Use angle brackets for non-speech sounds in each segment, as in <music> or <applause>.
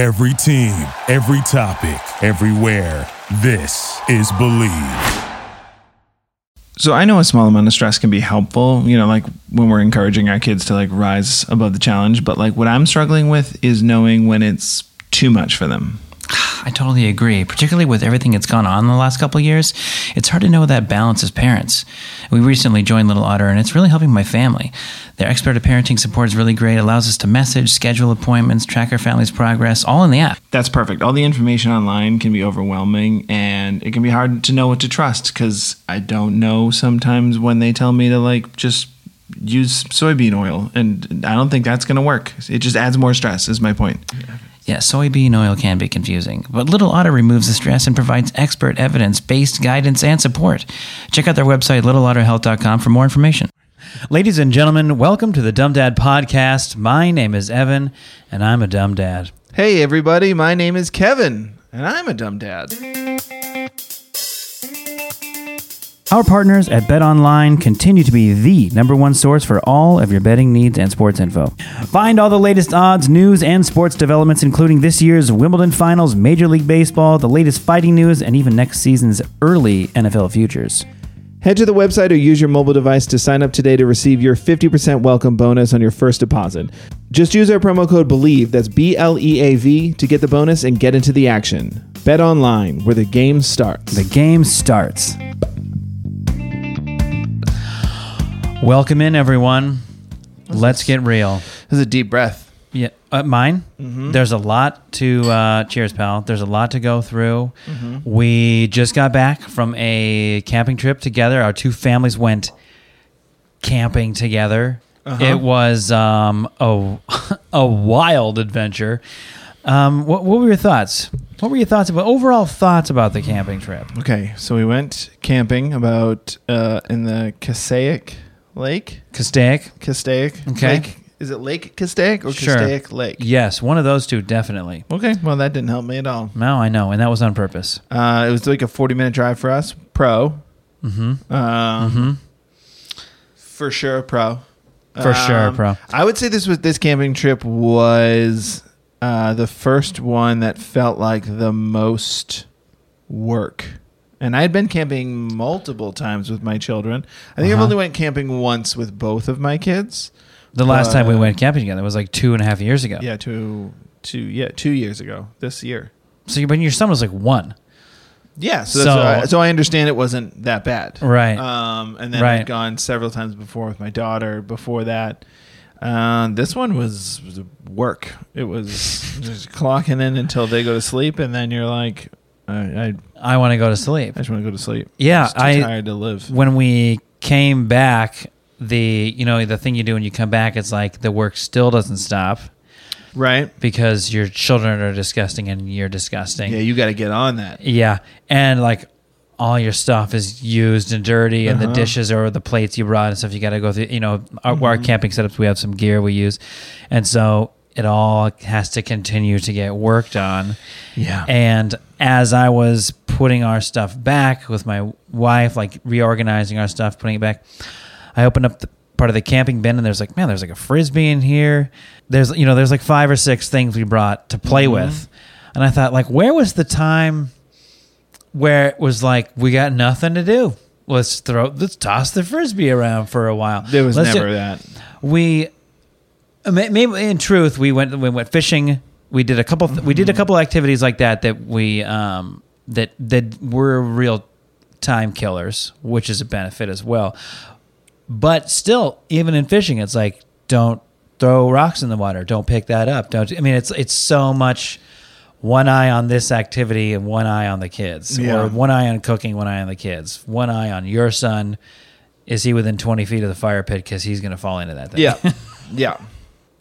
Every team, every topic, everywhere. This is Bleav. So I know a small amount of stress can be helpful, you know, like when we're encouraging our kids to like rise above the challenge, but like what I'm struggling with is knowing when it's too much for them. <sighs> I totally agree. Particularly with everything that's gone on in the last couple of years, it's hard to know that balance as parents. We recently joined Little Otter, and it's really helping my family. Their expert parenting support is really great. It allows us to message, schedule appointments, track our family's progress, all in the app. That's perfect. All the information online can be overwhelming and it can be hard to know what to trust cuz I don't know sometimes when they tell me to like just use soybean oil and I don't think that's going to work. It just adds more stress is my point. Yeah, soybean oil can be confusing, but Little Otter removes the stress and provides expert evidence based guidance and support. Check out their website, littleotterhealth.com, for more information. Ladies and gentlemen, welcome to the Dumb Dad Podcast. My name is Evan, and I'm a dumb dad. Hey everybody, my name is Kevin and I'm a dumb dad. Our partners at Bet Online continue to be the number one source for all of your betting needs and sports info. Find all the latest odds, news, and sports developments, including this year's Wimbledon Finals, Major League Baseball, the latest fighting news, and even next season's early NFL futures. Head to the website or use your mobile device to sign up today to receive your 50% welcome bonus on your first deposit. Just use our promo code BLEAV, that's B L E A V, to get the bonus and get into the action. Bet online, where the game starts. The game starts. Welcome in, everyone. Let's get real. This is a deep breath. Yeah, uh, mine. There's a lot to uh, cheers, pal. There's a lot to go through. We just got back from a camping trip together. Our two families went camping together. It was um, a <laughs> a wild adventure. Um, what, what were your thoughts? What were your thoughts about overall thoughts about the camping trip? Okay, so we went camping about uh, in the Castaic Lake. Castaic? Castaic Okay. Lake. Is it Lake Castaic or Sure. Castaic Lake? Yes, one of those two definitely. Okay, well that didn't help me at all. No, I know, and that was on purpose. Uh, it was like a 40 minute drive for us, pro. Mm-hmm. Um, For sure, pro. For sure, Um, pro. I would say this was this camping trip was uh, the first one that felt like the most work. And I had been camping multiple times with my children. I think I've Uh-huh. only went camping once with both of my kids. The last time we Uh, went camping together was like two and a half years ago. Yeah, two, two, yeah, two years ago. This year. So, you- but your son was like one. Yeah, so So- why- so I understand it wasn't that bad, Right. Um, and then Right. I'd gone several times before with my daughter. Before that, uh, this one was, was work. It was <laughs> just clocking in until they go to sleep, and then you're like, I, I, I want to go to sleep. I just want to go to sleep. Yeah, too I- tired to live. When we came back, the you know the thing you do when you come back, it's like the work still doesn't stop Right? because your children are disgusting and you're disgusting. Yeah, you got to get on that. Yeah, and like all your stuff is used and dirty, and the Uh-huh. dishes or the plates you brought and stuff. You got to go through. You know, our, our Mm-hmm. camping setups. We have some gear we use, and so it all has to continue to get worked on. Yeah. And as I was putting our stuff back with my wife, like reorganizing our stuff, putting it back, I opened up the part of the camping bin and there's like, man, there's like a frisbee in here. There's you know, there's like five or six things we brought to play Mm-hmm. with. And I thought, like, where was the time where it was like we got nothing to do? Let's throw let's toss the frisbee around for a while. there was Let's do- never that. we maybe in truth we went we went fishing. We did a couple we did a couple activities like that that we um that that were real time killers which is a benefit as well. But still even in fishing it's like don't throw rocks in the water. Don't pick that up. Don't i mean it's it's so much one eye on this activity and one eye on the kids Yeah. or one eye on cooking one eye on the kids. One eye on your son. Is he within 20 feet of the fire pit because he's going to fall into that thing? Yeah. <laughs> yeah.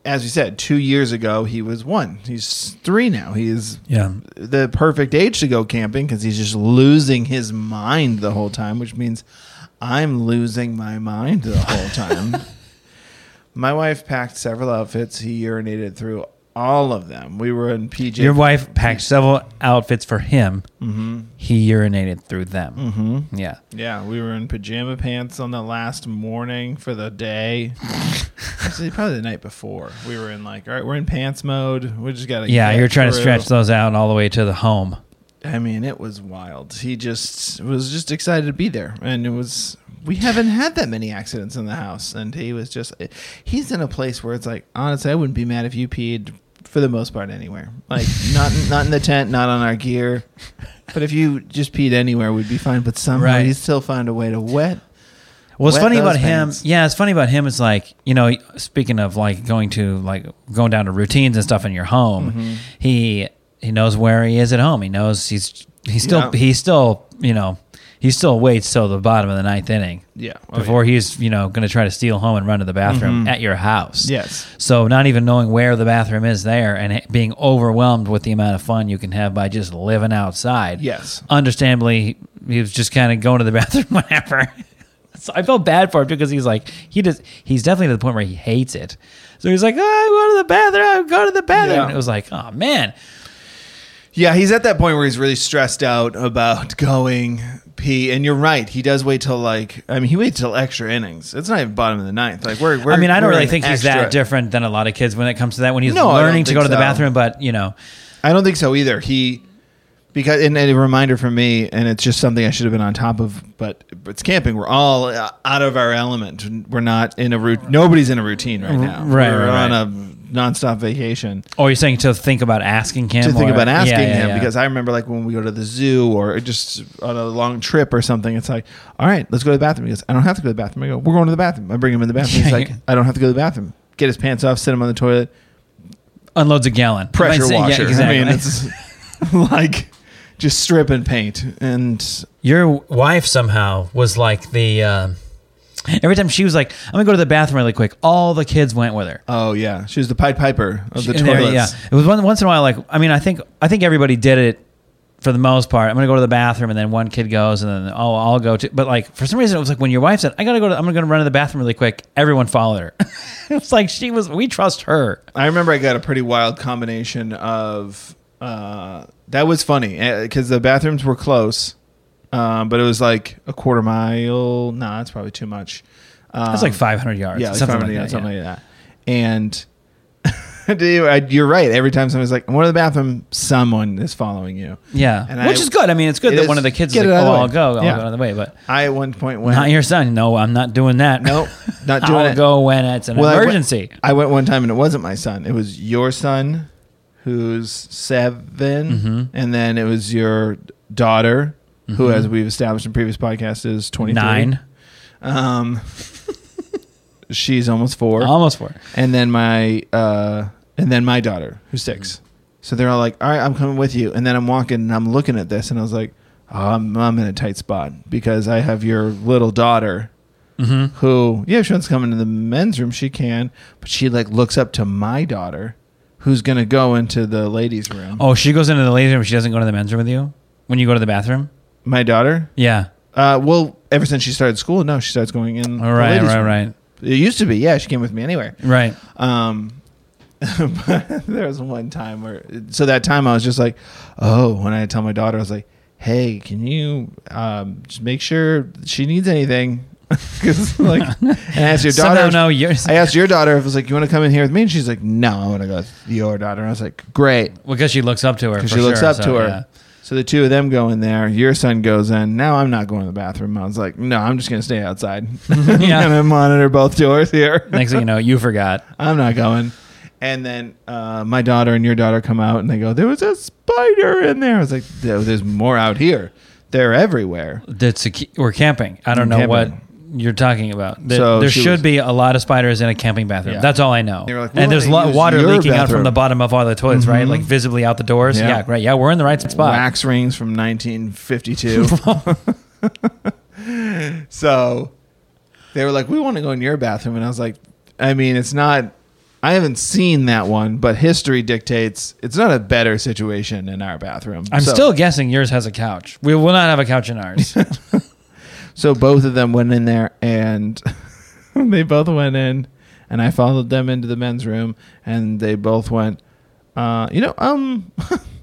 As we said, two years ago, he was one. He's three now. He is yeah the perfect age to go camping because he's just losing his mind the whole time, which means I'm losing my mind the whole time. <laughs> my wife packed several outfits. He urinated through all of them. We were in PJ. Your wife packed several outfits for him. Mm-hmm. He urinated through them. Mm-hmm. Yeah. Yeah, we were in pajama pants on the last morning for the day. <laughs> Actually, probably the night before. We were in like, all right, we're in pants mode. We just got to. Yeah, you're trying to stretch those out all the way to the home. I mean, it was wild. He just was just excited to be there, and it was. We haven't had that many accidents in the house, and he was just. He's in a place where it's like, honestly, I wouldn't be mad if you peed for the most part anywhere. Like not not in the tent, not on our gear. But if you just peed anywhere, we'd be fine. But somehow Right. you still find a way to wet. Well, it's Wet funny those about him. Yeah, it's funny about him. Is like you know, speaking of like going to like going down to routines and stuff in your home. Mm-hmm. He he knows where he is at home. He knows he's he's still Yeah. he's still you know he still waits till the bottom of the ninth inning Yeah. Oh, before he's you know going to try to steal home and run to the bathroom at your house. Mm-hmm. Yes. So not even knowing where the bathroom is there and being overwhelmed with the amount of fun you can have by just living outside. Yes. Understandably, he was just kind of going to the <laughs> bathroom whenever. <laughs> so I felt bad for him because he's like he does. He's definitely to the point where he hates it. So he's like, oh, I go to the bathroom. I go to the bathroom. Yeah. And it was like, oh man. Yeah, he's at that point where he's really stressed out about going pee. And you're right, he does wait till like I mean, he waits till extra innings. It's not even bottom of the ninth. Like we're, we're I mean, I don't really in think he's that different than a lot of kids when it comes to that. When he's No, I don't learning to go think to the so. bathroom, but you know, I don't think so either. He because and a reminder for me, and it's just something I should have been on top of. But it's camping. We're all uh, out of our element. We're not in a route. Nobody's in a routine right now. Right, We're right, on nonstop vacation. oh, you're saying to think about asking him to think or- about asking Yeah, yeah, him yeah. because I remember like when we go to the zoo or just on a long trip or something, it's like, all right, let's go to the bathroom. He goes, I don't have to go to the bathroom. I go, we're going to the bathroom. I bring him in the bathroom. He's like. I don't have to go to the bathroom. Get his pants off, sit him on the toilet, unloads a gallon pressure Might say- yeah, washer. exactly. I mean, it's <laughs> like just strip and paint. And Your wife somehow was like the. Uh, every time she was like, "I'm gonna go to the bathroom really quick," all the kids went with her. oh yeah, she was the Pied Piper of the And there- toilets. yeah, it was one, once in a while. Like, I mean, I think I think everybody did it for the most part. I'm gonna go to the bathroom, and then one kid goes, and then oh, I'll go to. But like for some reason, it was like when your wife said, "I gotta go to," I'm gonna run to the bathroom really quick. Everyone followed her. <laughs> it was like she was. We trust her. I remember I got a pretty wild combination of uh, that was funny because the bathrooms were close, um, but it was like a quarter mile. No, that's probably too much. Um, That's like 500 yards. yeah, like something 500 like yards, that. something yeah. like that. And <laughs> you're right. Every time somebody's like, "I'm going to the bathroom," someone is following you. Yeah, And which I- is good. I mean, it's good It that is- one of the kids is like, "Oh, I'll way." go, I'll Yeah. go out of the way." But I at one point went. not your son. No, I'm not doing that. <laughs> Nope, not doing I'll it. go when it's an Well, I went- emergency. I went one time and it wasn't my son. It was your son, who's 7 Mm-hmm. and then it was your daughter, who, as we've established in previous podcasts, is twenty Nine, Um, she's almost four, almost four. and then my uh, and then my daughter, who's 6 So they're all like, "All right, I'm coming with you." And then I'm walking and I'm looking at this, and I was like, oh, "I'm I'm in a tight spot because I have your little daughter." Mm-hmm. who yeah if she wants to come into the men's room she can but she like looks up to my daughter who's gonna go into the ladies room Oh, she goes into the ladies' room. She doesn't go to the men's room with you when you go to the bathroom. My daughter Yeah. uh well ever since she started school no she starts going in All right, right. Right. room. Right. it used to be yeah she came with me anywhere Right. um <laughs> but there was one time where so that time i was just like oh when i tell my daughter i was like hey can you um just make sure she needs anything <laughs> because like and I asked your <laughs> Somehow, daughter no, you're I asked your daughter if it was like, you want to come in here with me? And she's like, no, I want to go with your daughter. And I was like, great. because she looks up to her. Because she looks up so, to her. yeah. So the two of them go in there. Your son goes in. Now I'm not going to the bathroom. I was like, no, I'm just going to stay outside. <laughs> <laughs> Yeah. and I monitor both doors here. Next thing you know, you <laughs> forgot. I'm not going. And then uh, my daughter and your daughter come out and they go, there was a spider in there. I was like, there's more out here. They're everywhere. That's a, we're camping. I don't know Camping. what you're talking about. There, So there should was- be a lot of spiders in a camping bathroom. Yeah. That's all I know. Like, and there's lo- water your leaking out from the bottom of all the toilets, right? Mhm. Like visibly out the doors. Yeah. Yeah, right. Yeah, we're in the right spot. wax rings from 1952. <laughs> so they were like, "We want to go in your bathroom," and I was like, "I mean, it's not. I haven't seen that one, but history dictates it's not a better situation in our bathroom." I'm So- still guessing yours has a couch. We will not have a couch in ours. <laughs> So both of them went in there, and <laughs> they both went in, and I followed them into the men's room, and they both went, uh, you know, um,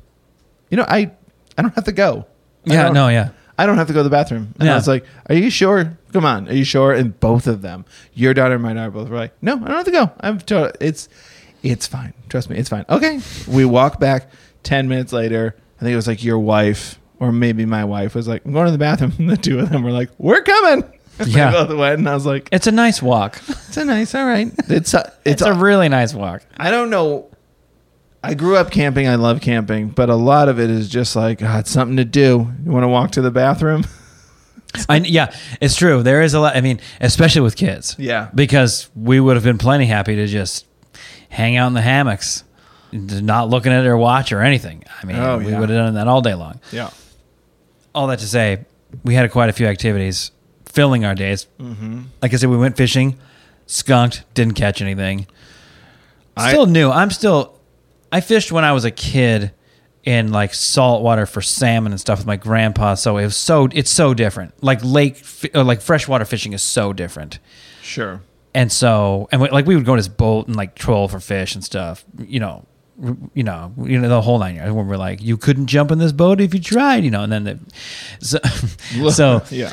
<laughs> you know, I, I don't have to go. I Yeah, no, yeah. I don't have to go to the bathroom. And Yeah. I was like, Are you sure? Come on, are you sure? And both of them, your daughter and my daughter, both were like, No, I don't have to go. I'm told it's, it's fine. Trust me, it's fine. Okay. We walk back. Ten minutes later, I think it was like your wife or maybe my wife was like, I'm going to the bathroom. And <laughs> the two of them were like, We're coming. <laughs> Yeah. They both went, and I was like, It's a nice walk. <laughs> It's a nice, all right. It's a, It's it's, a a, really nice walk. I don't know. I grew up camping. I love camping, but a lot of it is just like, ah, it's something to do. You want to walk to the bathroom? I, yeah, it's true. There is a lot. I mean, especially with kids. Yeah. Because we would have been plenty happy to just hang out in the hammocks, not looking at their watch or anything. I mean, Oh, we would have done that all day long. Yeah. All that to say, we had quite a few activities filling our days. Mm-hmm. Like I said, we went fishing, skunked, didn't catch anything. I- Still new. I'm still. I fished when I was a kid in like salt water for salmon and stuff with my grandpa. So it was so it's so different. Like lake, like freshwater fishing is so different. Sure. And so and we, like we would go to this boat and like troll for fish and stuff. You know, you know, you know the whole nine yards. When we're like, you couldn't jump in this boat if you tried. You know, and then the, <laughs> so, so <laughs> Yeah.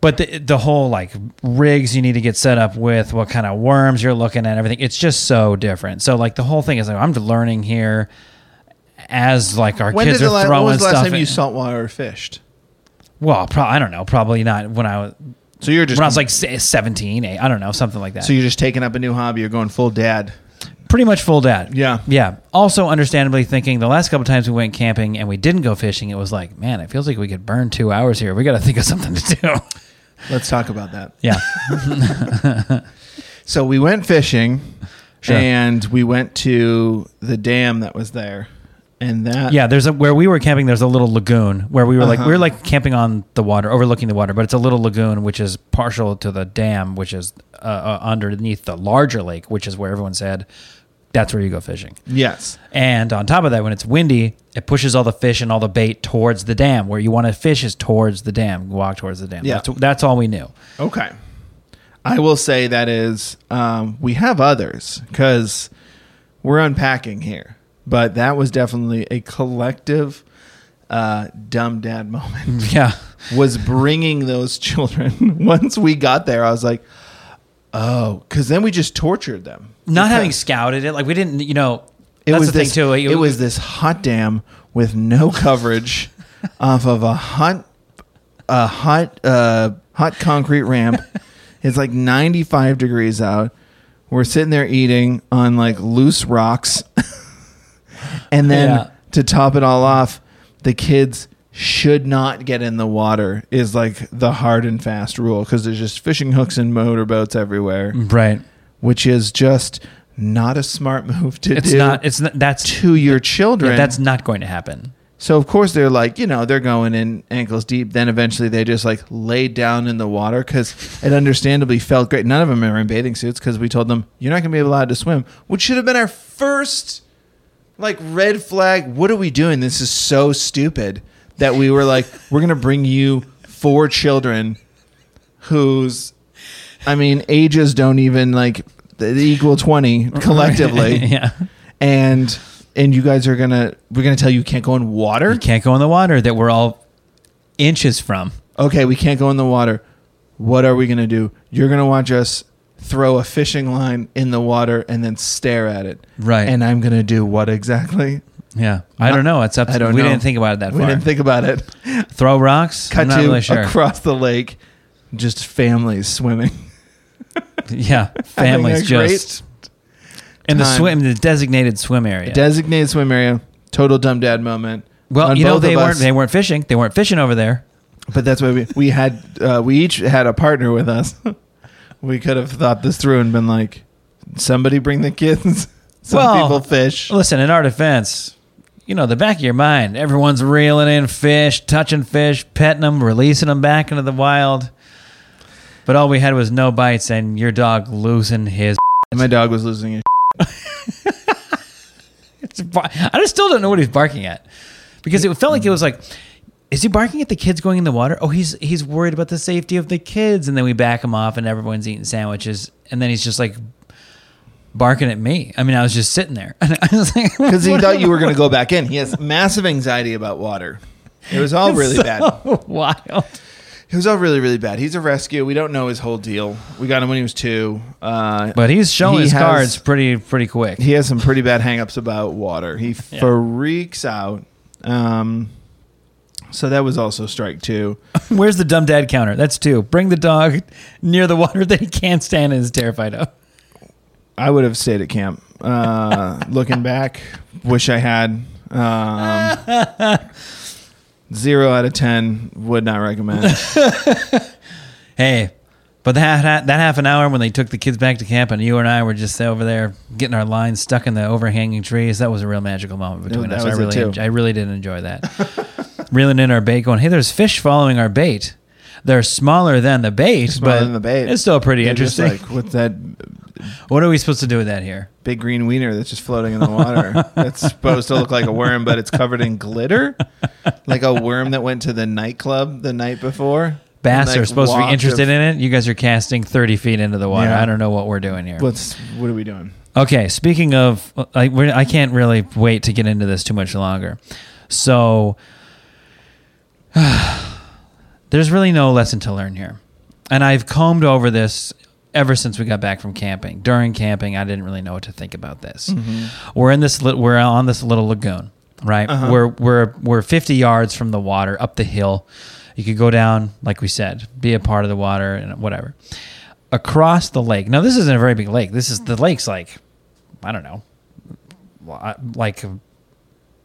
but the the whole like rigs you need to get set up with, what kind of worms you're looking at, everything. It's just so different. So like the whole thing is like I'm learning here as like our When kids did are la- throwing when was the last time in- you saltwater fished? well, pro- I don't know. Probably not when I was So you're just when I was like 17, eh, I don't know, something like that. so you're just taking up a new hobby. You're going full dad. Pretty much full dad. Yeah. Yeah. Also, understandably thinking the last couple times we went camping and we didn't go fishing, it was like, man, it feels like we could burn two hours here. We got to think of something to do. Let's talk about that. Yeah. <laughs> So we went fishing, Sure. and we went to the dam that was there, and that Yeah, there's a where we were camping. There's a little lagoon where we were like we Uh-huh. were like camping on the water, overlooking the water, but it's a little lagoon which is partial to the dam, which is uh, uh, underneath the larger lake, which is where everyone said that's where you go fishing. yes, And on top of that, when it's windy, it pushes all the fish and all the bait towards the dam. Where you want to fish is towards the dam, walk towards the dam. Yeah. That's, that's all we knew. okay. I will say that is um, we have others because we're unpacking here, but that was definitely a collective uh, dumb dad <laughs> moment. Yeah. was bringing those children. <laughs> Once we got there, I was like, oh, because then we just tortured them. Not having scouted it, like we didn't, you know. it that's was the this, thing too. It, was this hot dam with no coverage <laughs> off of a hot, a hot, uh, hot concrete ramp. <laughs> It's like 95 degrees out. We're sitting there eating on like loose rocks. <laughs> and then Yeah. to top it all off, the kids should not get in the water is like the hard and fast rule because there's just fishing hooks and motorboats everywhere, right. which is just not a smart <laughs> move to do It's do not. It's not. That's to your children. yeah, that's not going to happen. so of course they're like, you know, they're going in ankles deep. Then eventually they just like lay down in the water because it understandably felt great. None of them are in bathing suits because we told them you're not going to be allowed to swim, which should have been our first like red flag. What are we doing? This is so stupid that we were like, we're going to bring you four children whose, I mean, ages don't even like they equal twenty collectively. <laughs> Yeah. and and you guys are gonna we're gonna tell you you can't go in water? You can't go in the water that we're all inches from. okay we can't go in the water. What are we gonna do? You're gonna watch us throw a fishing line in the water and then stare at it. Right. and i'm gonna do what exactly Yeah. I don't know. It's up to i don't we know didn't think about it that far. we didn't think about it <laughs> Throw rocks. cut I'm not to really sure. across the lake just families swimming <laughs> yeah. <laughs> Families Having a great just in the time. swim, the designated swim area. designated swim area total dumb dad moment well, on you know both they of weren't. us. They weren't fishing. They weren't fishing over there. But that's why we we had uh, we each had a partner with us. we could have thought this through and been like, somebody bring the kids. Some Well, people fish. Listen, in our defense, you know, the back of your mind, everyone's reeling in fish, touching fish, petting them, releasing them back into the wild. But all we had was no bites, and your dog losing his. My dog was losing his. <laughs> It's bar- I just still don't know what he's barking at because it felt like it was like, is he barking at the kids going in the water? Oh, he's he's worried about the safety of the kids, and then we back him off, and everyone's eating sandwiches, and then he's just like barking at me. I mean, I was just sitting there. <laughs> Was like, <laughs> because he thought you were going to go <laughs> back in. He has massive anxiety about water. It was all really so bad. Wild. It was all really, really bad. He's a rescue. We don't know his whole deal. We got him when he was two. Uh, But he's showing He his has- cards pretty pretty quick. he has some pretty bad hangups about water. He freaks out. Um, so that was also strike two. Where's the dumb dad counter? That's two. Bring the dog near the water that he can't stand and is terrified of. I would have stayed at camp. Uh, <laughs> looking back, wish I had. Um, zero out of ten. Would not recommend. <laughs> Hey, but that that half an hour when they took the kids back to camp and you and I were just over there getting our lines stuck in the overhanging trees, that was a real magical moment between us. I really, too. en- I really did enjoy that. <laughs> Reeling in our bait, going, hey, there's fish following our bait. They're smaller than the bait, Smaller but than the bait. it's still pretty They're interesting. like with that what are we supposed to do with that here? big green wiener that's just floating in the water. <laughs> That's supposed to look like a worm, but it's covered in glitter, like a worm that went to the nightclub the night before. Bass like, are supposed to be interested a- in it. You guys are casting 30 feet into the water. Yeah. I don't know what we're doing here. What's what are we doing? Okay, speaking of, I, we're, I can't really wait to get into this too much longer. So, <sighs> there's really no lesson to learn here. And I've combed over this ever since we got back from camping. During camping, I didn't really know what to think about this. Mm-hmm. We're in this, lit- we're on this little lagoon, right? Uh-huh. We're, we're, we're 50 yards from the water up the hill. You could go down, like we said, be a part of the water and whatever. Across the lake. Now, this isn't a very big lake. This is the lake's like, I don't know, like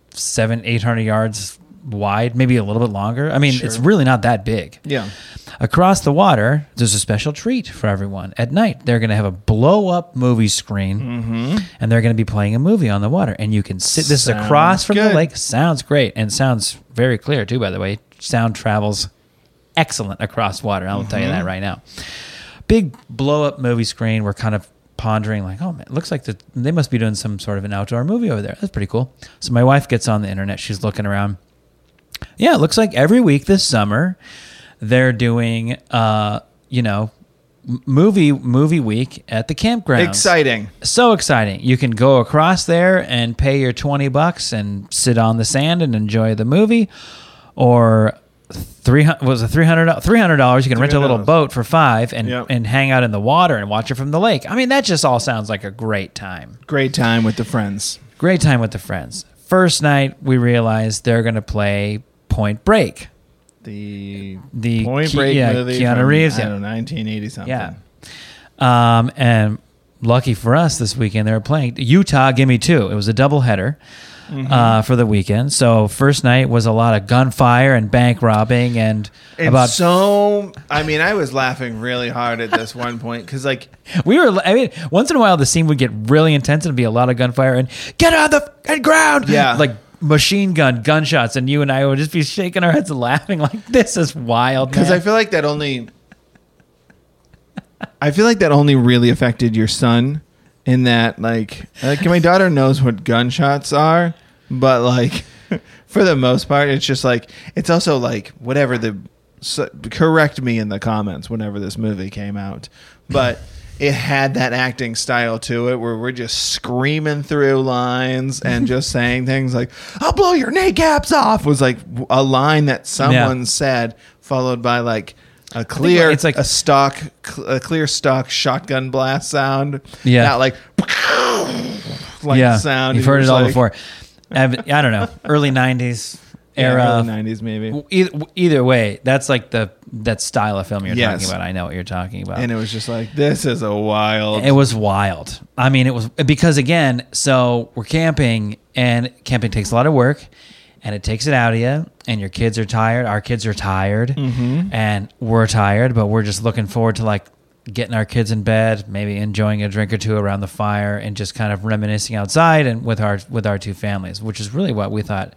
seven, eight hundred yards wide, maybe a little bit longer. I mean, it's really not that big. Yeah. Across the water, there's a special treat for everyone. At night, they're going to have a blow up movie screen mm-hmm. and they're going to be playing a movie on the water. And you can sit, this is across from good. the lake. Sounds great and sounds very clear, too, by the way. Sound travels excellent across water. I'll tell you that mm-hmm. right now. Big blow up movie screen. We're kind of pondering, like, oh man, it looks like the, they must be doing some sort of an outdoor movie over there. That's pretty cool. So my wife gets on the internet. She's looking around. Yeah, it looks like every week this summer they're doing, uh, you know, movie movie week at the campground. Exciting. So exciting. You can go across there and pay your 20 bucks and sit on the sand and enjoy the movie or 300 was it 300 $300 you can rent a little boat for 5 and Yep. and hang out in the water and watch it from the lake. I mean, that just all sounds like a great time. Great time with the friends. Great time with the friends. First night we realized they're going to play Point Break. The The Point Ke- Break yeah, movie. Keanu from, Reeves, I don't know, 1980 something. Yeah. Um, and lucky for us this weekend, they were playing Utah Gimme Two. It was a doubleheader Mm-hmm. uh, for the weekend. So first night was a lot of gunfire and bank robbing and And about so, I mean, I was laughing really hard at this one point because, like, <laughs> we were. I mean, once in a while the scene would get really intense and be a lot of gunfire and get on the ground. Yeah. like machine gun gunshots, and you and I would just be shaking our heads and laughing like this is wild. because I feel like that only, I feel like that only really affected your son in that, like, like my daughter knows what gunshots are, but like, <laughs> for the most part, it's just like it's also like whatever the. So, correct me in the comments whenever this movie came out, but. It had that acting style to it where we're just screaming through lines and <laughs> just saying things like, I'll blow your kneecaps off was like a line that someone said, followed by like a clear, it's like- a stock, a clear stock shotgun blast sound. Yeah. Not like, like yeah, sound. You've heard it all like- before. I've- don't know, <laughs> early '90s Yeah, era. early 90s maybe. Either, either way, that's like the that style of film you're Yes. talking about. I know what you're talking about. And it was just like, this is a wild. It was wild. I mean, it was because again, so we're camping, and camping takes a lot of work, and it takes it out of you. And your kids are tired. Our kids are tired, Mm-hmm. and we're tired. But we're just looking forward to like getting our kids in bed, maybe enjoying a drink or two around the fire, and just kind of reminiscing outside and with our with our two families, which is really what we thought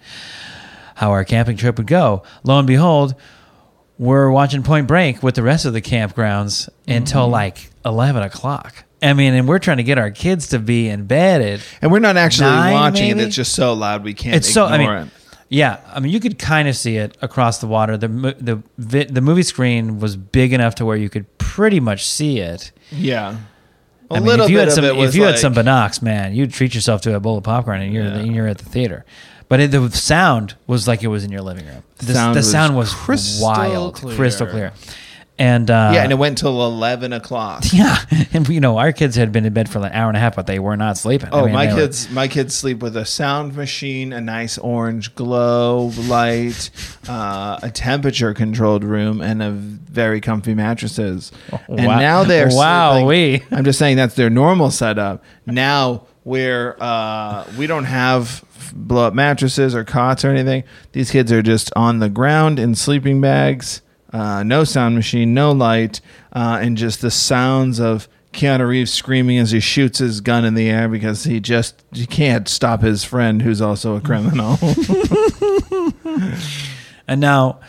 how our camping trip would go. Lo and behold, we're watching Point Break with the rest of the campgrounds until Mm-hmm. like eleven o'clock. I mean, and we're trying to get our kids to be in embedded. and we're not actually Nine, watching maybe? it. It's just so loud we can't It's so. I ignore mean, it. Yeah. I mean, you could kind of see it across the water. The the the movie screen was big enough to where you could pretty much see it. Yeah. A I mean, little if you bit had of some, it was if you had some Binocs, man, you'd treat yourself to a bowl of popcorn, and you're Yeah. you're at the theater. But it, the sound was like it was in your living room. The, Sound the was sound was crystal wild, clear. crystal clear. And uh, yeah, and it went till eleven o'clock. <laughs> yeah, and you know our kids had been in bed for like an hour and a half, but they were not sleeping. I Oh, mean, my they were- kids! My kids sleep with a sound machine, a nice orange glow light, <laughs> uh, a temperature-controlled room, and a very comfy mattresses. And Wow. now they're Wowee. <laughs> sleeping- I'm just saying that's their normal setup. Now where uh, we don't have blow-up mattresses or cots or anything, these kids are just on the ground in sleeping bags. Uh, no sound machine, no light, uh, and just the sounds of Keanu Reeves screaming as he shoots his gun in the air because he just he can't stop his friend who's also a criminal. <laughs> <laughs> And now,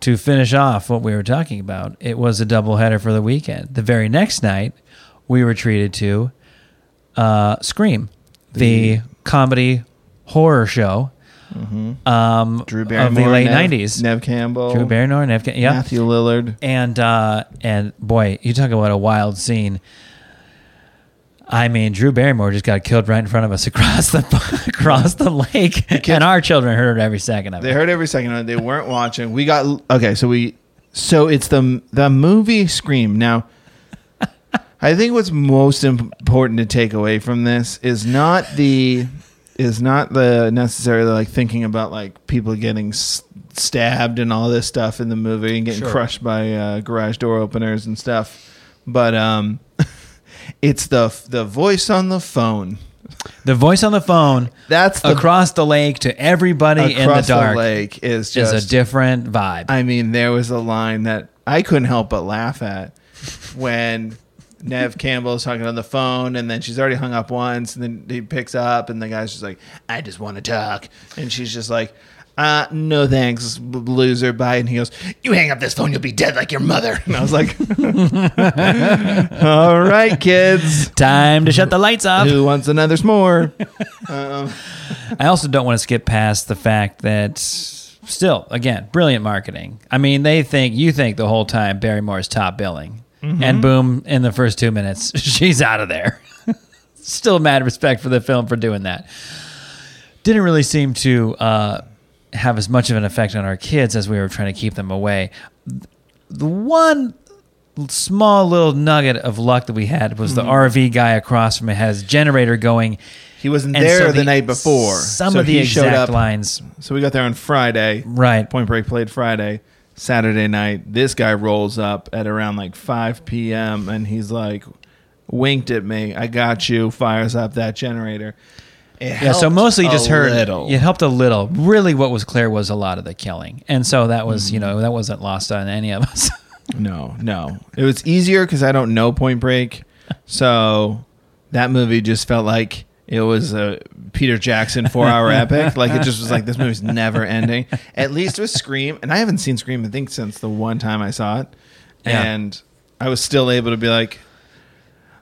to finish off what we were talking about, it was a doubleheader for the weekend. The very next night, we were treated to uh, Scream, the, comedy horror show um, Drew of Barrymore, the late Nev- '90s. Neve Campbell, Drew Barrymore, Neve, yeah, Matthew Lillard. and uh, and boy, you talk about a wild scene. I mean, Drew Barrymore just got killed right in front of us <laughs> across the <laughs> across the lake, and our children heard every second of They it. They heard every second of it. They weren't watching. We got okay. So we so it's the the movie Scream. Now, <laughs> I think what's most important to take away from this is not the is not the necessarily like thinking about like people getting s- stabbed and all this stuff in the movie and getting Sure. crushed by uh, garage door openers and stuff, but um, <laughs> it's the the voice on the phone. The voice on the phone That's the across the lake to everybody in the across dark lake is is just a different vibe. I mean, there was a line that I couldn't help but laugh at when Neve Campbell is talking on the phone, and then she's already hung up once, and then he picks up, and the guy's just like, "I just want to talk," and she's just like. Uh, no thanks, loser. Bye. And he goes, "You hang up this phone, you'll be dead like your mother." <laughs> And I was like, <laughs> "All right, kids, Time to shut the lights off. who wants another s'more?" <laughs> I also don't want to skip past the fact that still, again, brilliant marketing. I mean, they think you think the whole time Barrymore's top billing, Mm-hmm. and boom, in the first two minutes, <laughs> she's out of there. <laughs> still mad respect for the film for doing that. Didn't really seem to uh, have as much of an effect on our kids as we were trying to keep them away. The one small little nugget of luck that we had was the Mm-hmm. RV guy across from it had his generator going. He wasn't And there so the, night before. Some So of the he showed exact up- lines, So we got there on Friday. right? Point Break played Friday. Saturday night, this guy rolls up at around like 5 p.m. and he's like, winked at me. I got you. Fires up that generator. It Yeah, so mostly just heard little. it helped a little. Really, what was clear was a lot of the killing, and so that was Mm-hmm. you know that wasn't lost on any of us. <laughs> No, no. It was easier because I don't know Point Break. So that movie just felt like it was a Peter Jackson four hour <laughs> epic. Like it just was like this movie's never ending. At least with Scream, and I haven't seen Scream I think since the one time I saw it, Yeah. and I was still able to be like,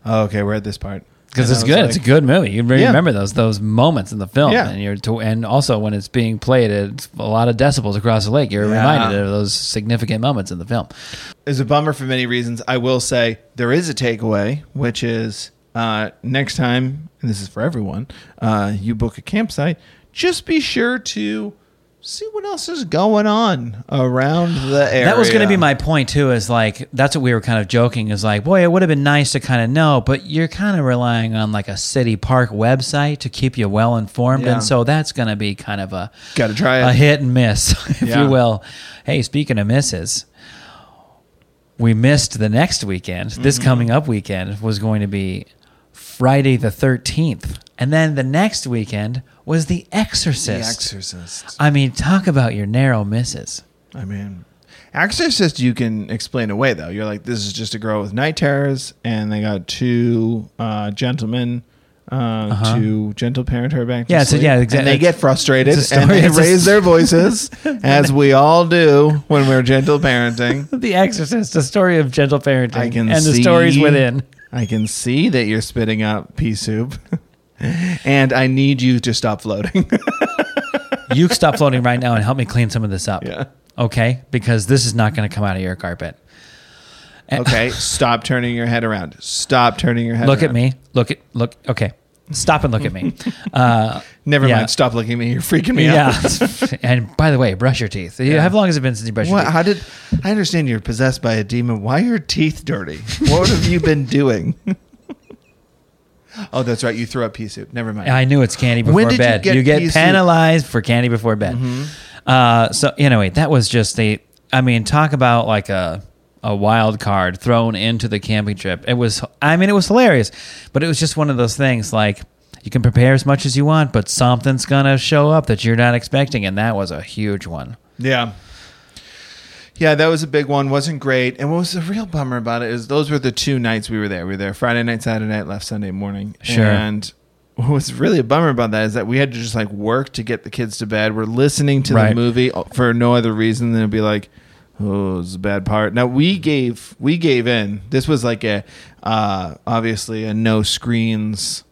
oh, okay, we're at this part because it's good. like- it's a good movie. You really Yeah. remember those those moments in the film, Yeah. and you're to, and also when it's being played at a lot of decibels across the lake, you're Yeah. reminded of those significant moments in the film. is a bummer for many reasons. I will say there is a takeaway, which is uh, next time, and this is for everyone, uh, you book a campsite, just be sure to see what else is going on around the area. <sighs> That was going to be my point too. Is like that's what we were kind of joking. Is like, boy, it would have been nice to kind of know, but you're kind of relying on like a city park website to keep you well informed, Yeah. and so that's going to be kind of a Got to try it. a hit and miss, <laughs> if Yeah. you will. Hey, speaking of misses, we missed the next weekend. This Mm-hmm. coming up weekend was going to be Friday the 13th. And then the next weekend was The Exorcist. The Exorcist. I mean, talk about your narrow misses. I mean, Exorcist you can explain away though. You're like, this is just a girl with night terrors, and they got two uh, gentlemen. Uh, to gentle parent her back. Uh-huh. Yeah, so yeah, And exactly. they get frustrated and they it's a- raise their <laughs> voices, as we all do when we're gentle parenting. <laughs> The Exorcist, the story of gentle parenting I can and the stories within. I can see that you're spitting out pea soup, <laughs> and I need you to stop floating. <laughs> You stop floating right now and help me clean some of this up. Yeah. Okay? Because this is not going to come out of your carpet. Okay, stop turning your head around. Stop turning your head. look at me. Look at look. Okay, stop and look at me. <laughs> Uh, Never Yeah. mind. Stop looking at me. You're freaking me out. yeah. <laughs> <laughs> and by the way, brush your teeth. How long has it been since you brushed your teeth? How did I understand you're possessed by a demon? Why are your teeth dirty? What have you been doing? oh, that's right. You threw up pea soup. Never mind. I knew it's candy before did you bed. get You get, pea soup? penalized for candy before bed. Uh, so anyway, that was just the. I mean, talk about like a a wild card thrown into the camping trip. It was. I mean, it was hilarious, but it was just one of those things like. You can prepare as much as you want, but something's gonna show up that you're not expecting, and that was a huge one. Yeah. Yeah, that was a big one. Wasn't great. And what was the real bummer about it is those were the two nights we were there. We were there Friday night, Saturday night, left Sunday morning. Sure. And what was really a bummer about that is that we had to just like work to get the kids to bed. We're listening to Right. the movie for no other reason than to be like, oh, it's a bad part. Now we gave we gave in. This was like a uh, obviously a no screens.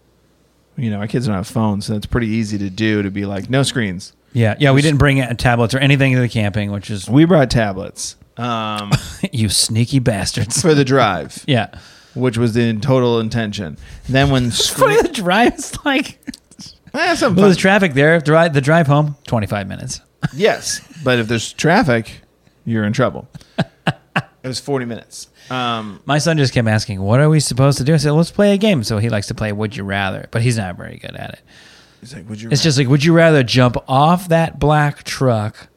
You know, our kids don't have phones, so it's pretty easy to do to be like no screens. Yeah, yeah. We didn't bring tablets or anything to the camping, which is We brought tablets um, <laughs> you sneaky bastards. for the drive, <laughs> Yeah. which was the total intention. Then when <laughs> For the drive, it's like eh, some well, there's traffic there. Drive the drive home, twenty five minutes. yes, but if there's traffic, you're in trouble. <laughs> it was 40 minutes. Um, My son just kept asking, "What are we supposed to do?" I said, "Let's play a game." So he likes to play Would You Rather, but he's not very good at it. he's like, "Would you?" It's just like, would you rather jump off that black truck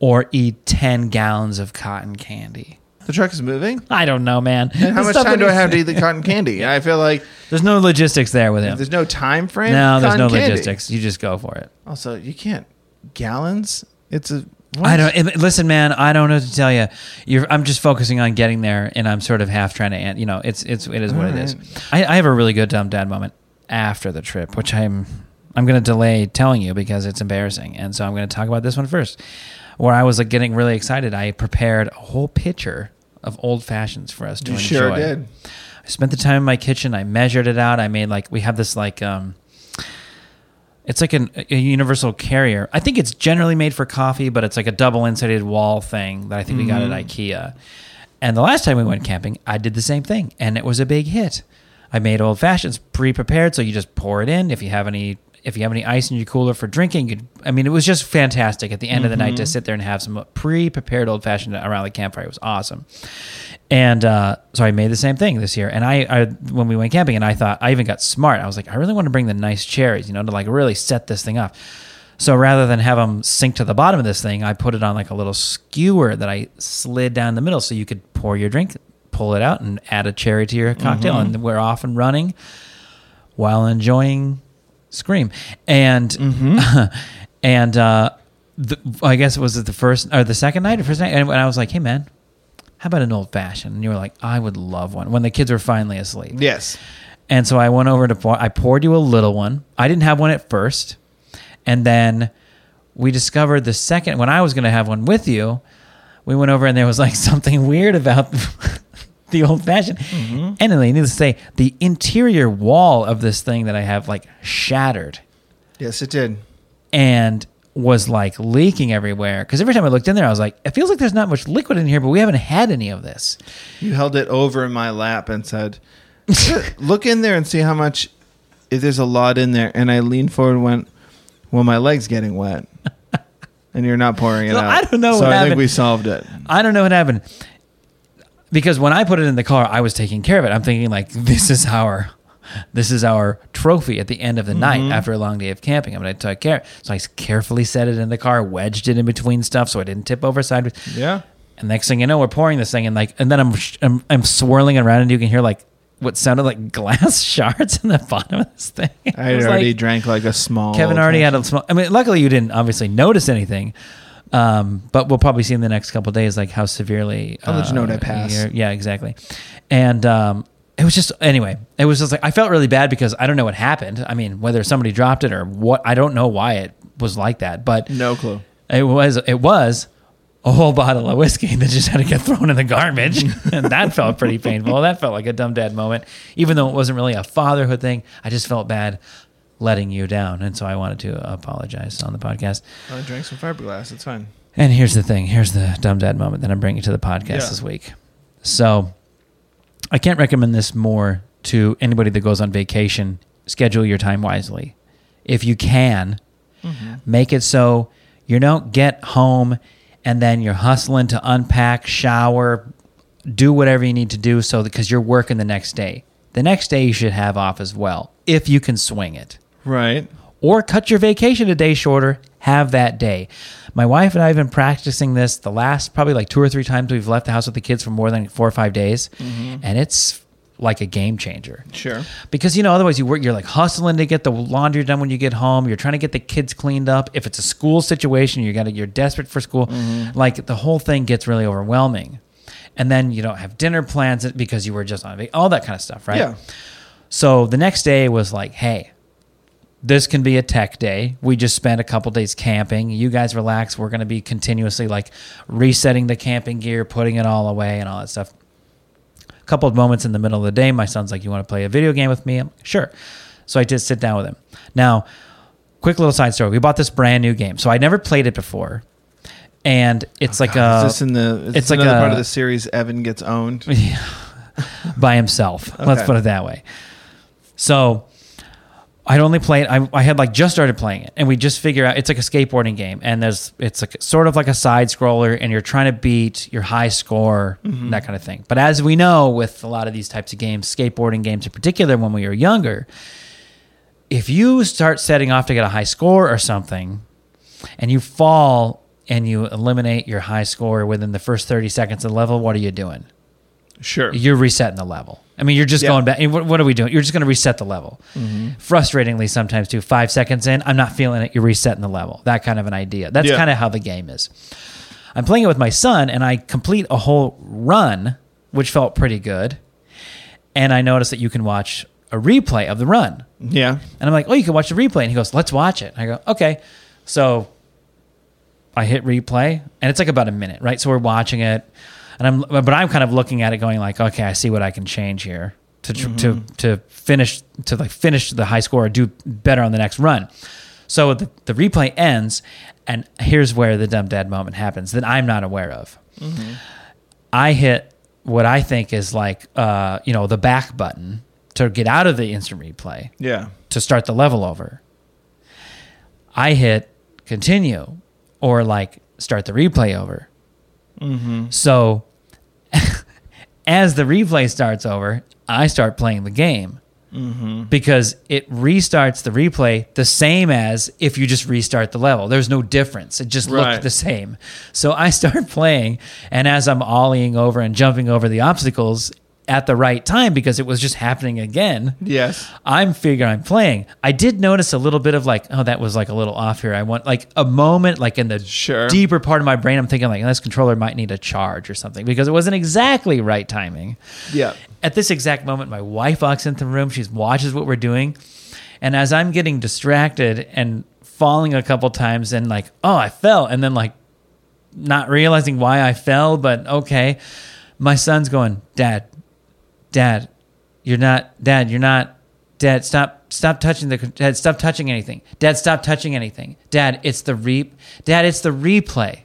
or eat ten gallons of cotton candy? the truck is moving. I don't know, man. And how much time do I have to eat the <laughs> cotton candy? I feel like There's no logistics there with him. there's no time frame. No, there's no candy. logistics. You just go for it. Also, you can't gallons. It's a. what? I don't listen, man. I don't know what to tell you. You're, I'm just focusing on getting there, and I'm sort of half trying to, you know, it's it's it is what it is. I, I have a really good dumb dad moment after the trip, which I'm I'm going to delay telling you because it's embarrassing, and so I'm going to talk about this one first. Where I was like getting really excited, I prepared a whole pitcher of old fashions for us to You enjoy. sure did. I spent the time in my kitchen. I measured it out. I made like we have this like um, it's like an, a universal carrier. I think it's generally made for coffee, but it's like a double insulated wall thing that I think we got at mm-hmm. IKEA. And the last time we went camping, I did the same thing, and it was a big hit. I made old fashions pre-prepared, so you just pour it in. If you have any, if you have any ice in your cooler for drinking, you I mean, it was just fantastic. At the end of the night, to mm-hmm. sit there and have some pre-prepared old fashioned around the campfire it was awesome. And uh, so I made the same thing this year. And I, I, when we went camping, and I thought I even got smart. I was like, I really want to bring the nice cherries, you know, to like really set this thing off. So rather than have them sink to the bottom of this thing, I put it on like a little skewer that I slid down the middle, so you could pour your drink, pull it out, and add a cherry to your cocktail, and we're off and running while enjoying Scream. And <laughs> and uh, the, I guess it was it the first or the second night or first night, and I was like, hey man, how about an old fashioned? And you were like, I would love one when the kids were finally asleep. Yes. And so I went over to pour, I poured you a little one. I didn't have one at first. And then we discovered the second when I was going to have one with you, we went over and there was like <laughs> something weird about <laughs> the old fashioned. Mm-hmm. And anyway, needless to say, the interior wall of this thing that I have like shattered Yes, it did. and was like leaking everywhere. Because every time I looked in there, I was like, it feels like there's not much liquid in here, but we haven't had any of this. You held it over in my lap and said, "Look <laughs> in there and see how much. If there's a lot in there." And I leaned forward and went, "Well, my leg's getting wet." <laughs> And you're not pouring it So out. I don't know So I think we solved it. I don't know what happened because when I put it in the car, I was taking care of it. I'm thinking like this is our this is our trophy at the end of the night after a long day of camping. I'm going to take care. So I carefully set it in the car, wedged it in between stuff so I didn't tip over sideways. Yeah. And next thing you know, we're pouring this thing and like, and then I'm I'm, I'm swirling around and you can hear like what sounded like glass <laughs> shards in the bottom of this thing. <laughs> I It had was already like- drank like a small. Kevin already had a small. I mean, luckily you didn't obviously notice anything, um, but we'll probably see in the next couple of days like how severely. I'll let you know when I uh, pass. Yeah, exactly. And um, it was just anyway. It was just like I felt really bad because I don't know what happened. I mean, whether somebody dropped it or what, I don't know why it was like that. But No clue. it was it was a whole bottle of whiskey that just had to get thrown in the garbage, <laughs> and that felt pretty painful. That felt like a dumb dad moment, even though it wasn't really a fatherhood thing. I just felt bad letting you down, and so I wanted to apologize on the podcast. Uh, I drank some fiberglass. It's fine. And here's the thing: here's the dumb dad moment that I'm bringing to the podcast Yeah. this week. So I can't recommend this more to anybody that goes on vacation. Schedule your time wisely. If you can, mm-hmm. make it so you don't get home and then you're hustling to unpack, shower, do whatever you need to do so because you're working the next day. The next day you should have off as well if you can swing it Right. Or cut your vacation a day shorter, have that day. My wife and I have been practicing this the last probably like two or three times we've left the house with the kids for more than four or five days, mm-hmm. and it's like a game changer. Sure. Because you know, otherwise you work, you're like hustling to get the laundry done when you get home. You're trying to get the kids cleaned up. If it's a school situation, you got you're desperate for school. Mm-hmm. Like the whole thing gets really overwhelming, and then you don't have dinner plans because you were just on all that kind of stuff, right? Yeah. So the next day was like, hey, this can be a tech day. We just spent a couple days camping. You guys relax. We're going to be continuously like resetting the camping gear, putting it all away, and all that stuff. A couple of moments in the middle of the day, my son's like, You want to play a video game with me? I'm like, Sure. So I just sit down with him. Now, quick little side story. We bought this brand new game. So I never played it before. And it's oh, like God, a is this in the? It's it's like another a- part of the series. Evan gets owned. <laughs> by himself. Let's put it that way. So I'd only played. I, I had like just started playing it, and we just figure out it's like a skateboarding game, and there's it's like sort of like a side scroller, and you're trying to beat your high score, mm-hmm. that kind of thing. But as we know, with a lot of these types of games, skateboarding games in particular, when we were younger, if you start setting off to get a high score or something, and you fall and you eliminate your high score within the first 30 seconds of the level, what are you doing? Sure. you're resetting the level. I mean, you're just Yeah. going back. What, what are we doing? You're just going to reset the level. Mm-hmm. Frustratingly, sometimes too. Five seconds in, I'm not feeling it. You're resetting the level. That kind of an idea. That's Yeah. kind of how the game is. I'm playing it with my son, and I complete a whole run, which felt pretty good. And I noticed that you can watch a replay of the run. Yeah. And I'm like, oh, you can watch the replay. And he goes, let's watch it. And I go, okay. So I hit replay, and it's like about a minute, right? So we're watching it, and I'm, but I'm kind of looking at it, going like, okay, I see what I can change here to tr- to to finish to like finish the high score or do better on the next run. So the the replay ends, and here's where the dumb dad moment happens that I'm not aware of. I hit what I think is like, uh, you know, the back button to get out of the instant replay Yeah. to start the level over. I hit continue or like start the replay over. Mm-hmm. So <laughs> as the replay starts over, I start playing the game mm-hmm. because it restarts the replay the same as if you just restart the level. There's no difference. It just Right. looked the same. So I start <laughs> playing, and as I'm ollieing over and jumping over the obstacles at the right time because it was just happening again. Yes. I'm figuring I'm playing. I did notice a little bit of like, oh, that was like a little off here. I want like a moment, like in the Sure. deeper part of my brain, I'm thinking like oh, this controller might need a charge or something because it wasn't exactly right timing. Yeah. At this exact moment, my wife walks into the room. She watches what we're doing, and as I'm getting distracted and falling a couple times, and like, oh, I fell, and then like not realizing why I fell, but okay. My son's going, Dad, Dad, you're not, Dad, you're not, Dad, stop, stop touching the, Dad, stop touching anything. Dad, stop touching anything. Dad, it's the reap, Dad, it's the replay.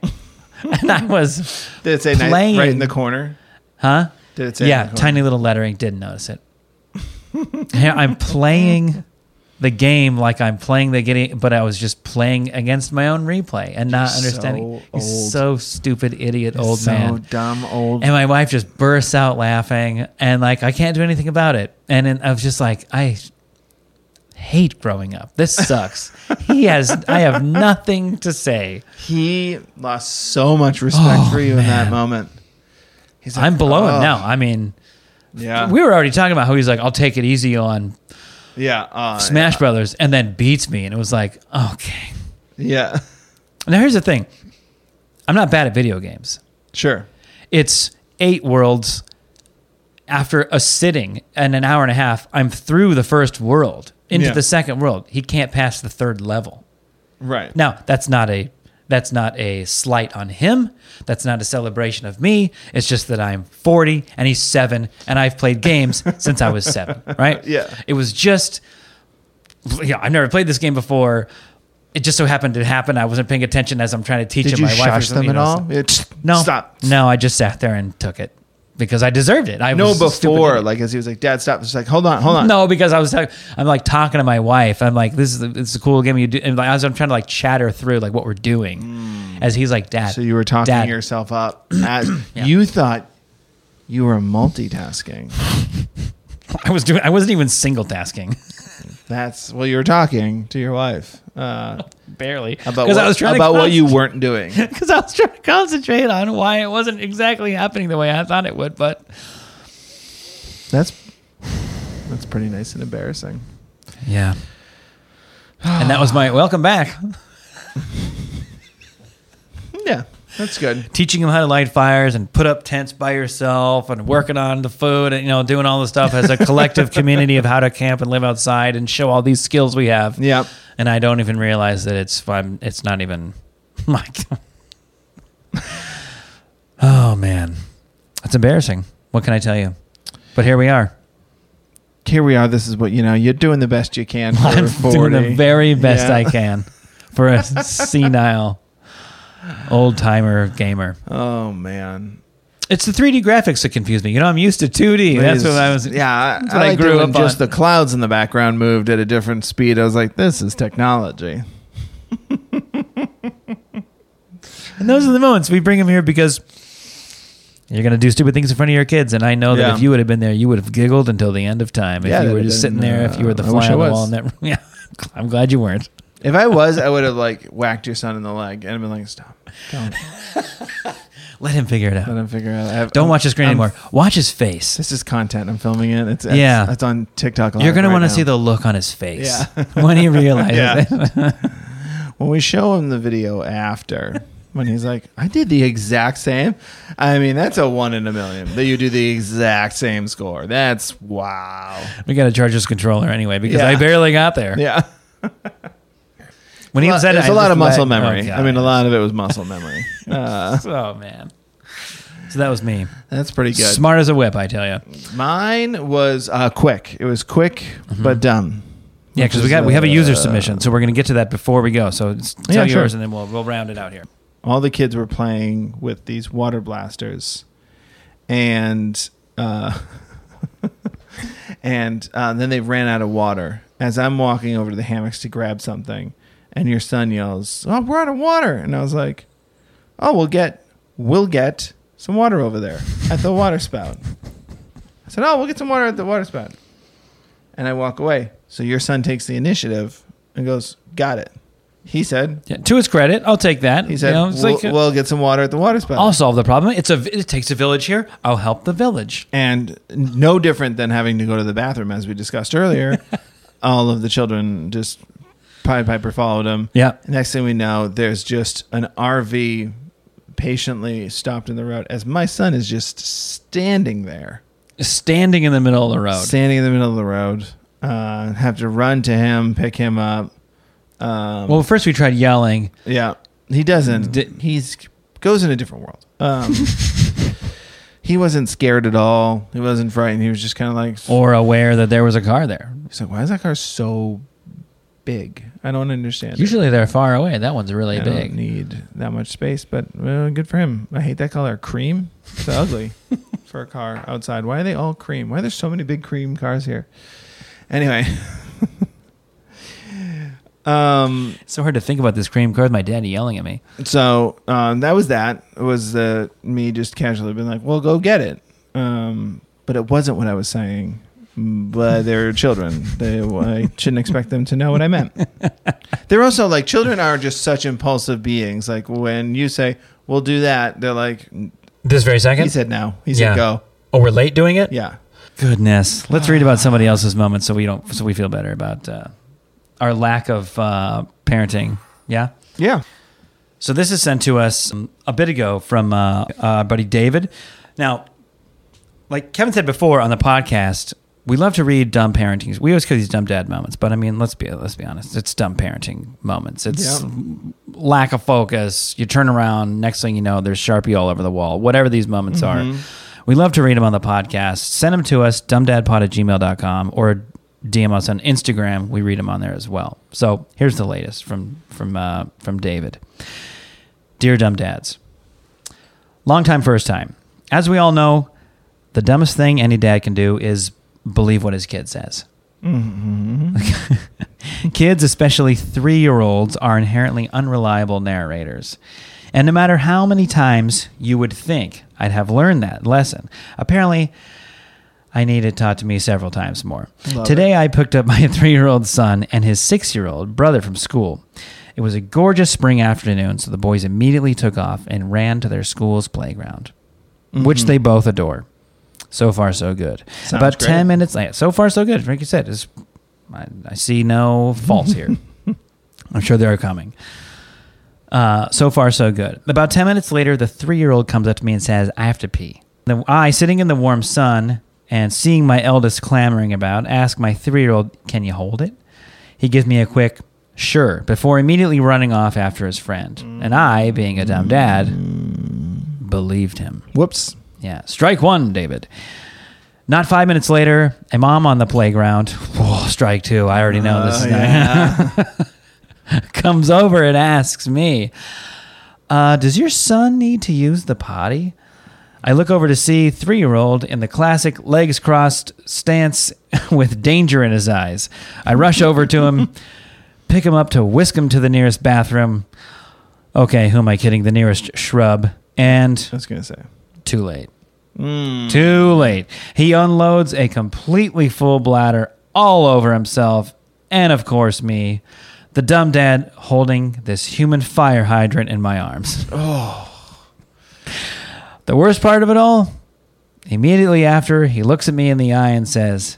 <laughs> and I was, Did it say night, Playing. right in the corner? huh? Did it say? Yeah, tiny little lettering. Didn't notice it. <laughs> Yeah, I'm playing the game like I'm playing the game, but I was just playing against my own replay and not You're understanding. so He's old. so stupid, idiot, old man. so man. dumb, old. And my wife just bursts out laughing, and like I can't do anything about it. And then I was just like, I hate growing up. This <laughs> sucks. he has. I have nothing to say. he lost so much respect Oh, for you in that moment. He's like, I'm below "Oh." him now. I mean, Yeah. we were already talking about how he's like, I'll take it easy on yeah. Uh, Smash Brothers, and then beats me, and it was like, okay. Yeah. <laughs> Now here's the thing: I'm not bad at video games. Sure. It's eight worlds. After a sitting and an hour and a half, I'm through the first world into Yeah. the second world. He can't pass the third level. Right. Now that's not a that's not a slight on him. That's not a celebration of me. It's just that I'm 40 and he's seven, and I've played games <laughs> since I was seven. Right? Yeah. It was just yeah. I've never played this game before. It just so happened to happen. I wasn't paying attention as I'm trying to teach Did him you my wife. or shush them at all? so- It, no, Stop. No, I just sat there and took it. Because I deserved it. I No, was before, like as he was like, "Dad, stop!" It's like, "Hold on, hold on." No, because I was talk- I'm like talking to my wife. I'm like, this is a, this is a cool game you do, and like, as I'm trying to like chatter through like what we're doing, hmm. as he's like, Dad. So you were talking Dad. yourself up. <clears throat> As You thought you were multitasking. <laughs> I was doing. I wasn't even single tasking. <laughs> That's well, you were talking to your wife uh, <laughs> Barely about what, I was trying about to what you weren't doing. <laughs> because I was trying to concentrate on why it wasn't exactly happening the way I thought it would. But That's that's pretty nice and embarrassing. yeah, and that was my welcome back. <laughs> Yeah, that's good. teaching them how to light fires and put up tents by yourself and working on the food and you know doing all the stuff as a <laughs> collective community of how to camp and live outside and show all these skills we have. Yep. And I don't even realize that it's I'm, it's not even <laughs> like Oh man. It's embarrassing. What can I tell you? But here we are. Here we are. This is what you know. You're doing the best you can <laughs> for I'm 40. doing the very best Yeah. I can for a senile old timer gamer. Oh man. It's the 3D graphics that confuse me. You know, I'm used to 2D. That's what I was. Yeah, I, that's I, what I grew it up just on. the clouds in the background moved at a different speed. I was like, this is technology. And those are the moments we bring them here because you're going to do stupid things in front of your kids. And I know that Yeah. if you would have been there, you would have giggled until the end of time. If Yeah, you were just sitting been, there, if you were the uh, fly on the wall. In that, room. <laughs> yeah, I'm glad you weren't. If I was, I would have like whacked your son in the leg and been like, stop. Don't <laughs> Let him figure it out. let him figure it out. Have- Don't I'm- watch his screen I'm- anymore. Watch his face. This is content. I'm filming it. It's, it's Yeah. It's on TikTok. You're going to right want to see the look on his face Yeah. <laughs> when he <laughs> realizes Yeah. it. when we show him the video after when he's like i did the exact same i mean that's a one in a million that you do the exact same score that's wow we got to charge his controller anyway because Yeah. I barely got there. yeah When he Well, said it, there's I a lot just of muscle let- memory Oh, i mean a lot of it was muscle memory <laughs> uh, <laughs> Oh, man. So that was me. that's pretty good Smart as a whip, I tell you. mine was uh, quick it was quick but dumb Yeah, because we is, got we have a user uh, submission, so we're going to get to that before we go. So s- tell Yeah, sure. yours, and then we'll we'll round it out here. all the kids were playing with these water blasters and uh, <laughs> and uh, then they ran out of water as i'm walking over to the hammocks to grab something and your son yells oh we're out of water and i was like oh we'll get we'll get some water over there at the water spout i said oh we'll get some water at the water spout and i walk away so your son takes the initiative and goes got it he said Yeah, to his credit, I'll take that. he said, You know, it's we'll, like, we'll get some water at the water spout. I'll solve the problem. It's a it takes a village here. I'll help the village. and no different than having to go to the bathroom, as we discussed earlier. <laughs> all of the children just Pied Piper followed him. Yeah. Next thing we know, there's just an RV patiently stopped in the road as my son is just standing there, Standing in the middle of the road. standing in the middle of the road. Uh, have to run to him, pick him up. Um, Well, first we tried yelling. Yeah, he doesn't. Di- He's goes in a different world. Um, <laughs> he wasn't scared at all. He wasn't frightened. He was just kind of like, or aware that there was a car there. he's like, why is that car so big? I don't understand. it. Usually they're far away. That one's really I big. don't need that much space, but well, good for him. I hate that color, cream. It's <laughs> ugly for a car outside. Why are they all cream? Why are there so many big cream cars here? Anyway. <laughs> um It's so hard to think about this cream car with my daddy yelling at me. So um, that was that. It was uh, me just casually being like, "Well, go get it." Um, but it wasn't what I was saying. But they're children. They, I shouldn't expect them to know what I meant. They're also like children are just such impulsive beings. Like when you say, "We'll do that," they're like, This very second. "He said no." He said Yeah. go. oh, we're late doing it. Yeah. Goodness. Let's read about somebody else's moment so we don't so we feel better about uh, our lack of uh, parenting. Yeah. Yeah. So this is sent to us um, a bit ago from uh, our buddy David. Now, like Kevin said before on the podcast, we love to read dumb parenting. We always call these dumb dad moments, but I mean, let's be let's be honest. It's dumb parenting moments. It's Yeah. lack of focus. You turn around, next thing you know, there's Sharpie all over the wall. Whatever these moments are, we love to read them on the podcast. Send them to us, dumbdadpod at gmail.com or DM us on Instagram. We read them on there as well. So here's the latest from from uh, from David. Dear Dumb Dads, long time, first time. As we all know, The dumbest thing any dad can do is believe what his kid says. Mm-hmm. <laughs> Kids, especially three year olds, are inherently unreliable narrators. And no matter how many times you would think I'd have learned that lesson, apparently I need it taught to me several times more. Today I picked up my <laughs> three year old son and his six year old brother from school. It was a gorgeous spring afternoon, so the boys immediately took off and ran to their school's playground, which mm-hmm. they both adore. So far, so good. About great. 10 minutes later, so far, so good. Like you said, it's, I, I see no <laughs> faults here. I'm sure they are coming. Uh, so far, so good. About 10 minutes later, the three year old comes up to me and says, I have to pee. The, I, sitting in the warm sun and seeing my eldest clamoring about, ask my three year old, Can you hold it? He gives me a quick, Sure, before immediately running off after his friend. And I, being a dumb dad, believed him. Whoops. Yeah. Strike one, David. Not five minutes later, a mom on the playground. Whoa, strike two. I already know this. is <laughs> comes over and asks me, uh, "Does your son need to use the potty?" I look over to see three-year-old in the classic legs crossed stance <laughs> with danger in his eyes. I rush over to him, <laughs> pick him up to whisk him to the nearest bathroom. Okay, who am I kidding? The nearest shrub. And I was gonna say. Too late. Too late. He unloads a completely full bladder all over himself and, of course, me, the dumb dad holding this human fire hydrant in my arms. <laughs> Oh. The worst part of it all? Immediately after, he looks at me in the eye and says,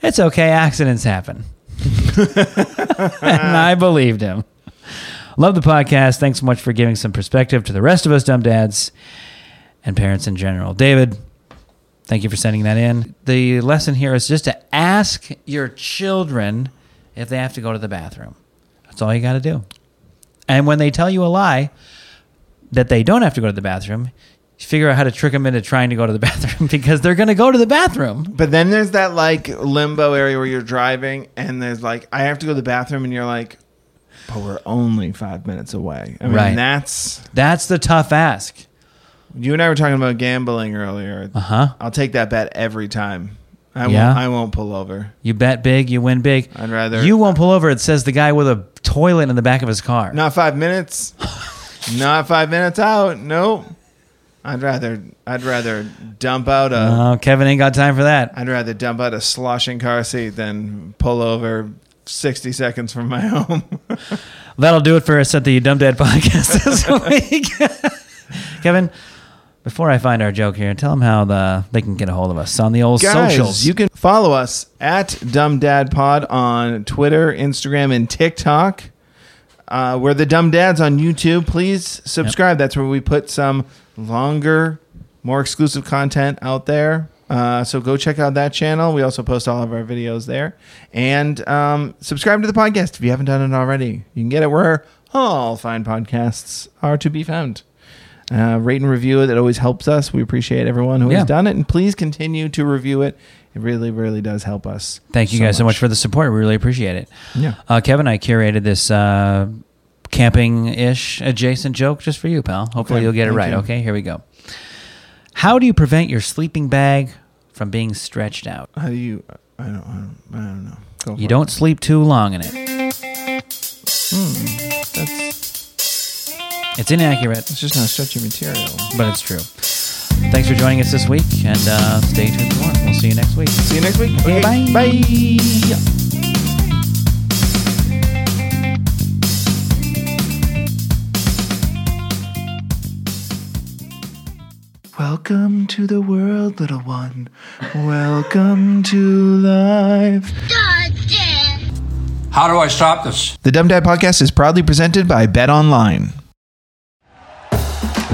It's okay, accidents happen. <laughs> and I believed him. Love the podcast. Thanks so much for giving some perspective to the rest of us dumb dads and parents in general. David, thank you for sending that in. The lesson here is just to ask your children if they have to go to the bathroom. That's all you got to do. And when they tell you a lie that they don't have to go to the bathroom, figure out how to trick them into trying to go to the <laughs> bathroom because they're going to go to the bathroom. But then there's that like limbo area where you're driving and there's like I have to go to the bathroom and you're like, but we're only five minutes away. I mean Right. that's That's the tough ask. You and I were talking about gambling earlier. Uh huh. I'll take that bet every time. I Yeah? won't I won't pull over. You bet big, you win big. I'd rather You won't pull over. It says the guy with a toilet in the back of his car. not five minutes. <laughs> not five minutes out. Nope. I'd rather I'd rather dump out a Oh, Kevin ain't got time for that. I'd rather dump out a sloshing car seat than pull over 60 seconds from my <laughs> home. That'll do it for us at the Dumb Dad podcast <laughs> this week. Kevin, before I find our joke here, tell them how the they can get a hold of us on the old Guys, socials. you can follow us at Dumb Dad Pod on Twitter, Instagram, and TikTok. Uh, we're the Dumb Dads on YouTube. Please subscribe. That's where we put some longer, more exclusive content out there. Uh, so go check out that channel. We also post all of our videos there. And um, subscribe to the podcast if you haven't done it already. You can get it where all fine podcasts are to be found. Uh, rate and review it. It always helps us. We appreciate everyone who Yeah. has done it. And please continue to review it. It really, really does help us. Thank you guys so much for the support. We really appreciate it. Yeah. Uh, Kevin, I curated this uh, camping-ish adjacent joke just for you, pal. Hopefully Okay, you'll get it thank right. you. Okay, here we go. How do you prevent your sleeping bag from being stretched out? How do you? I don't. I don't, I don't know. Go You don't sleep too long in it. That's, It's inaccurate, it's just not stretchy material. but it's true. Thanks for joining us this week, and uh, stay tuned for more. We'll see you next week. See you next week. Okay, bye. Bye. Welcome to the world, little one. Welcome to life. How do I stop this? The Dumb Dad Podcast is proudly presented by BetOnline.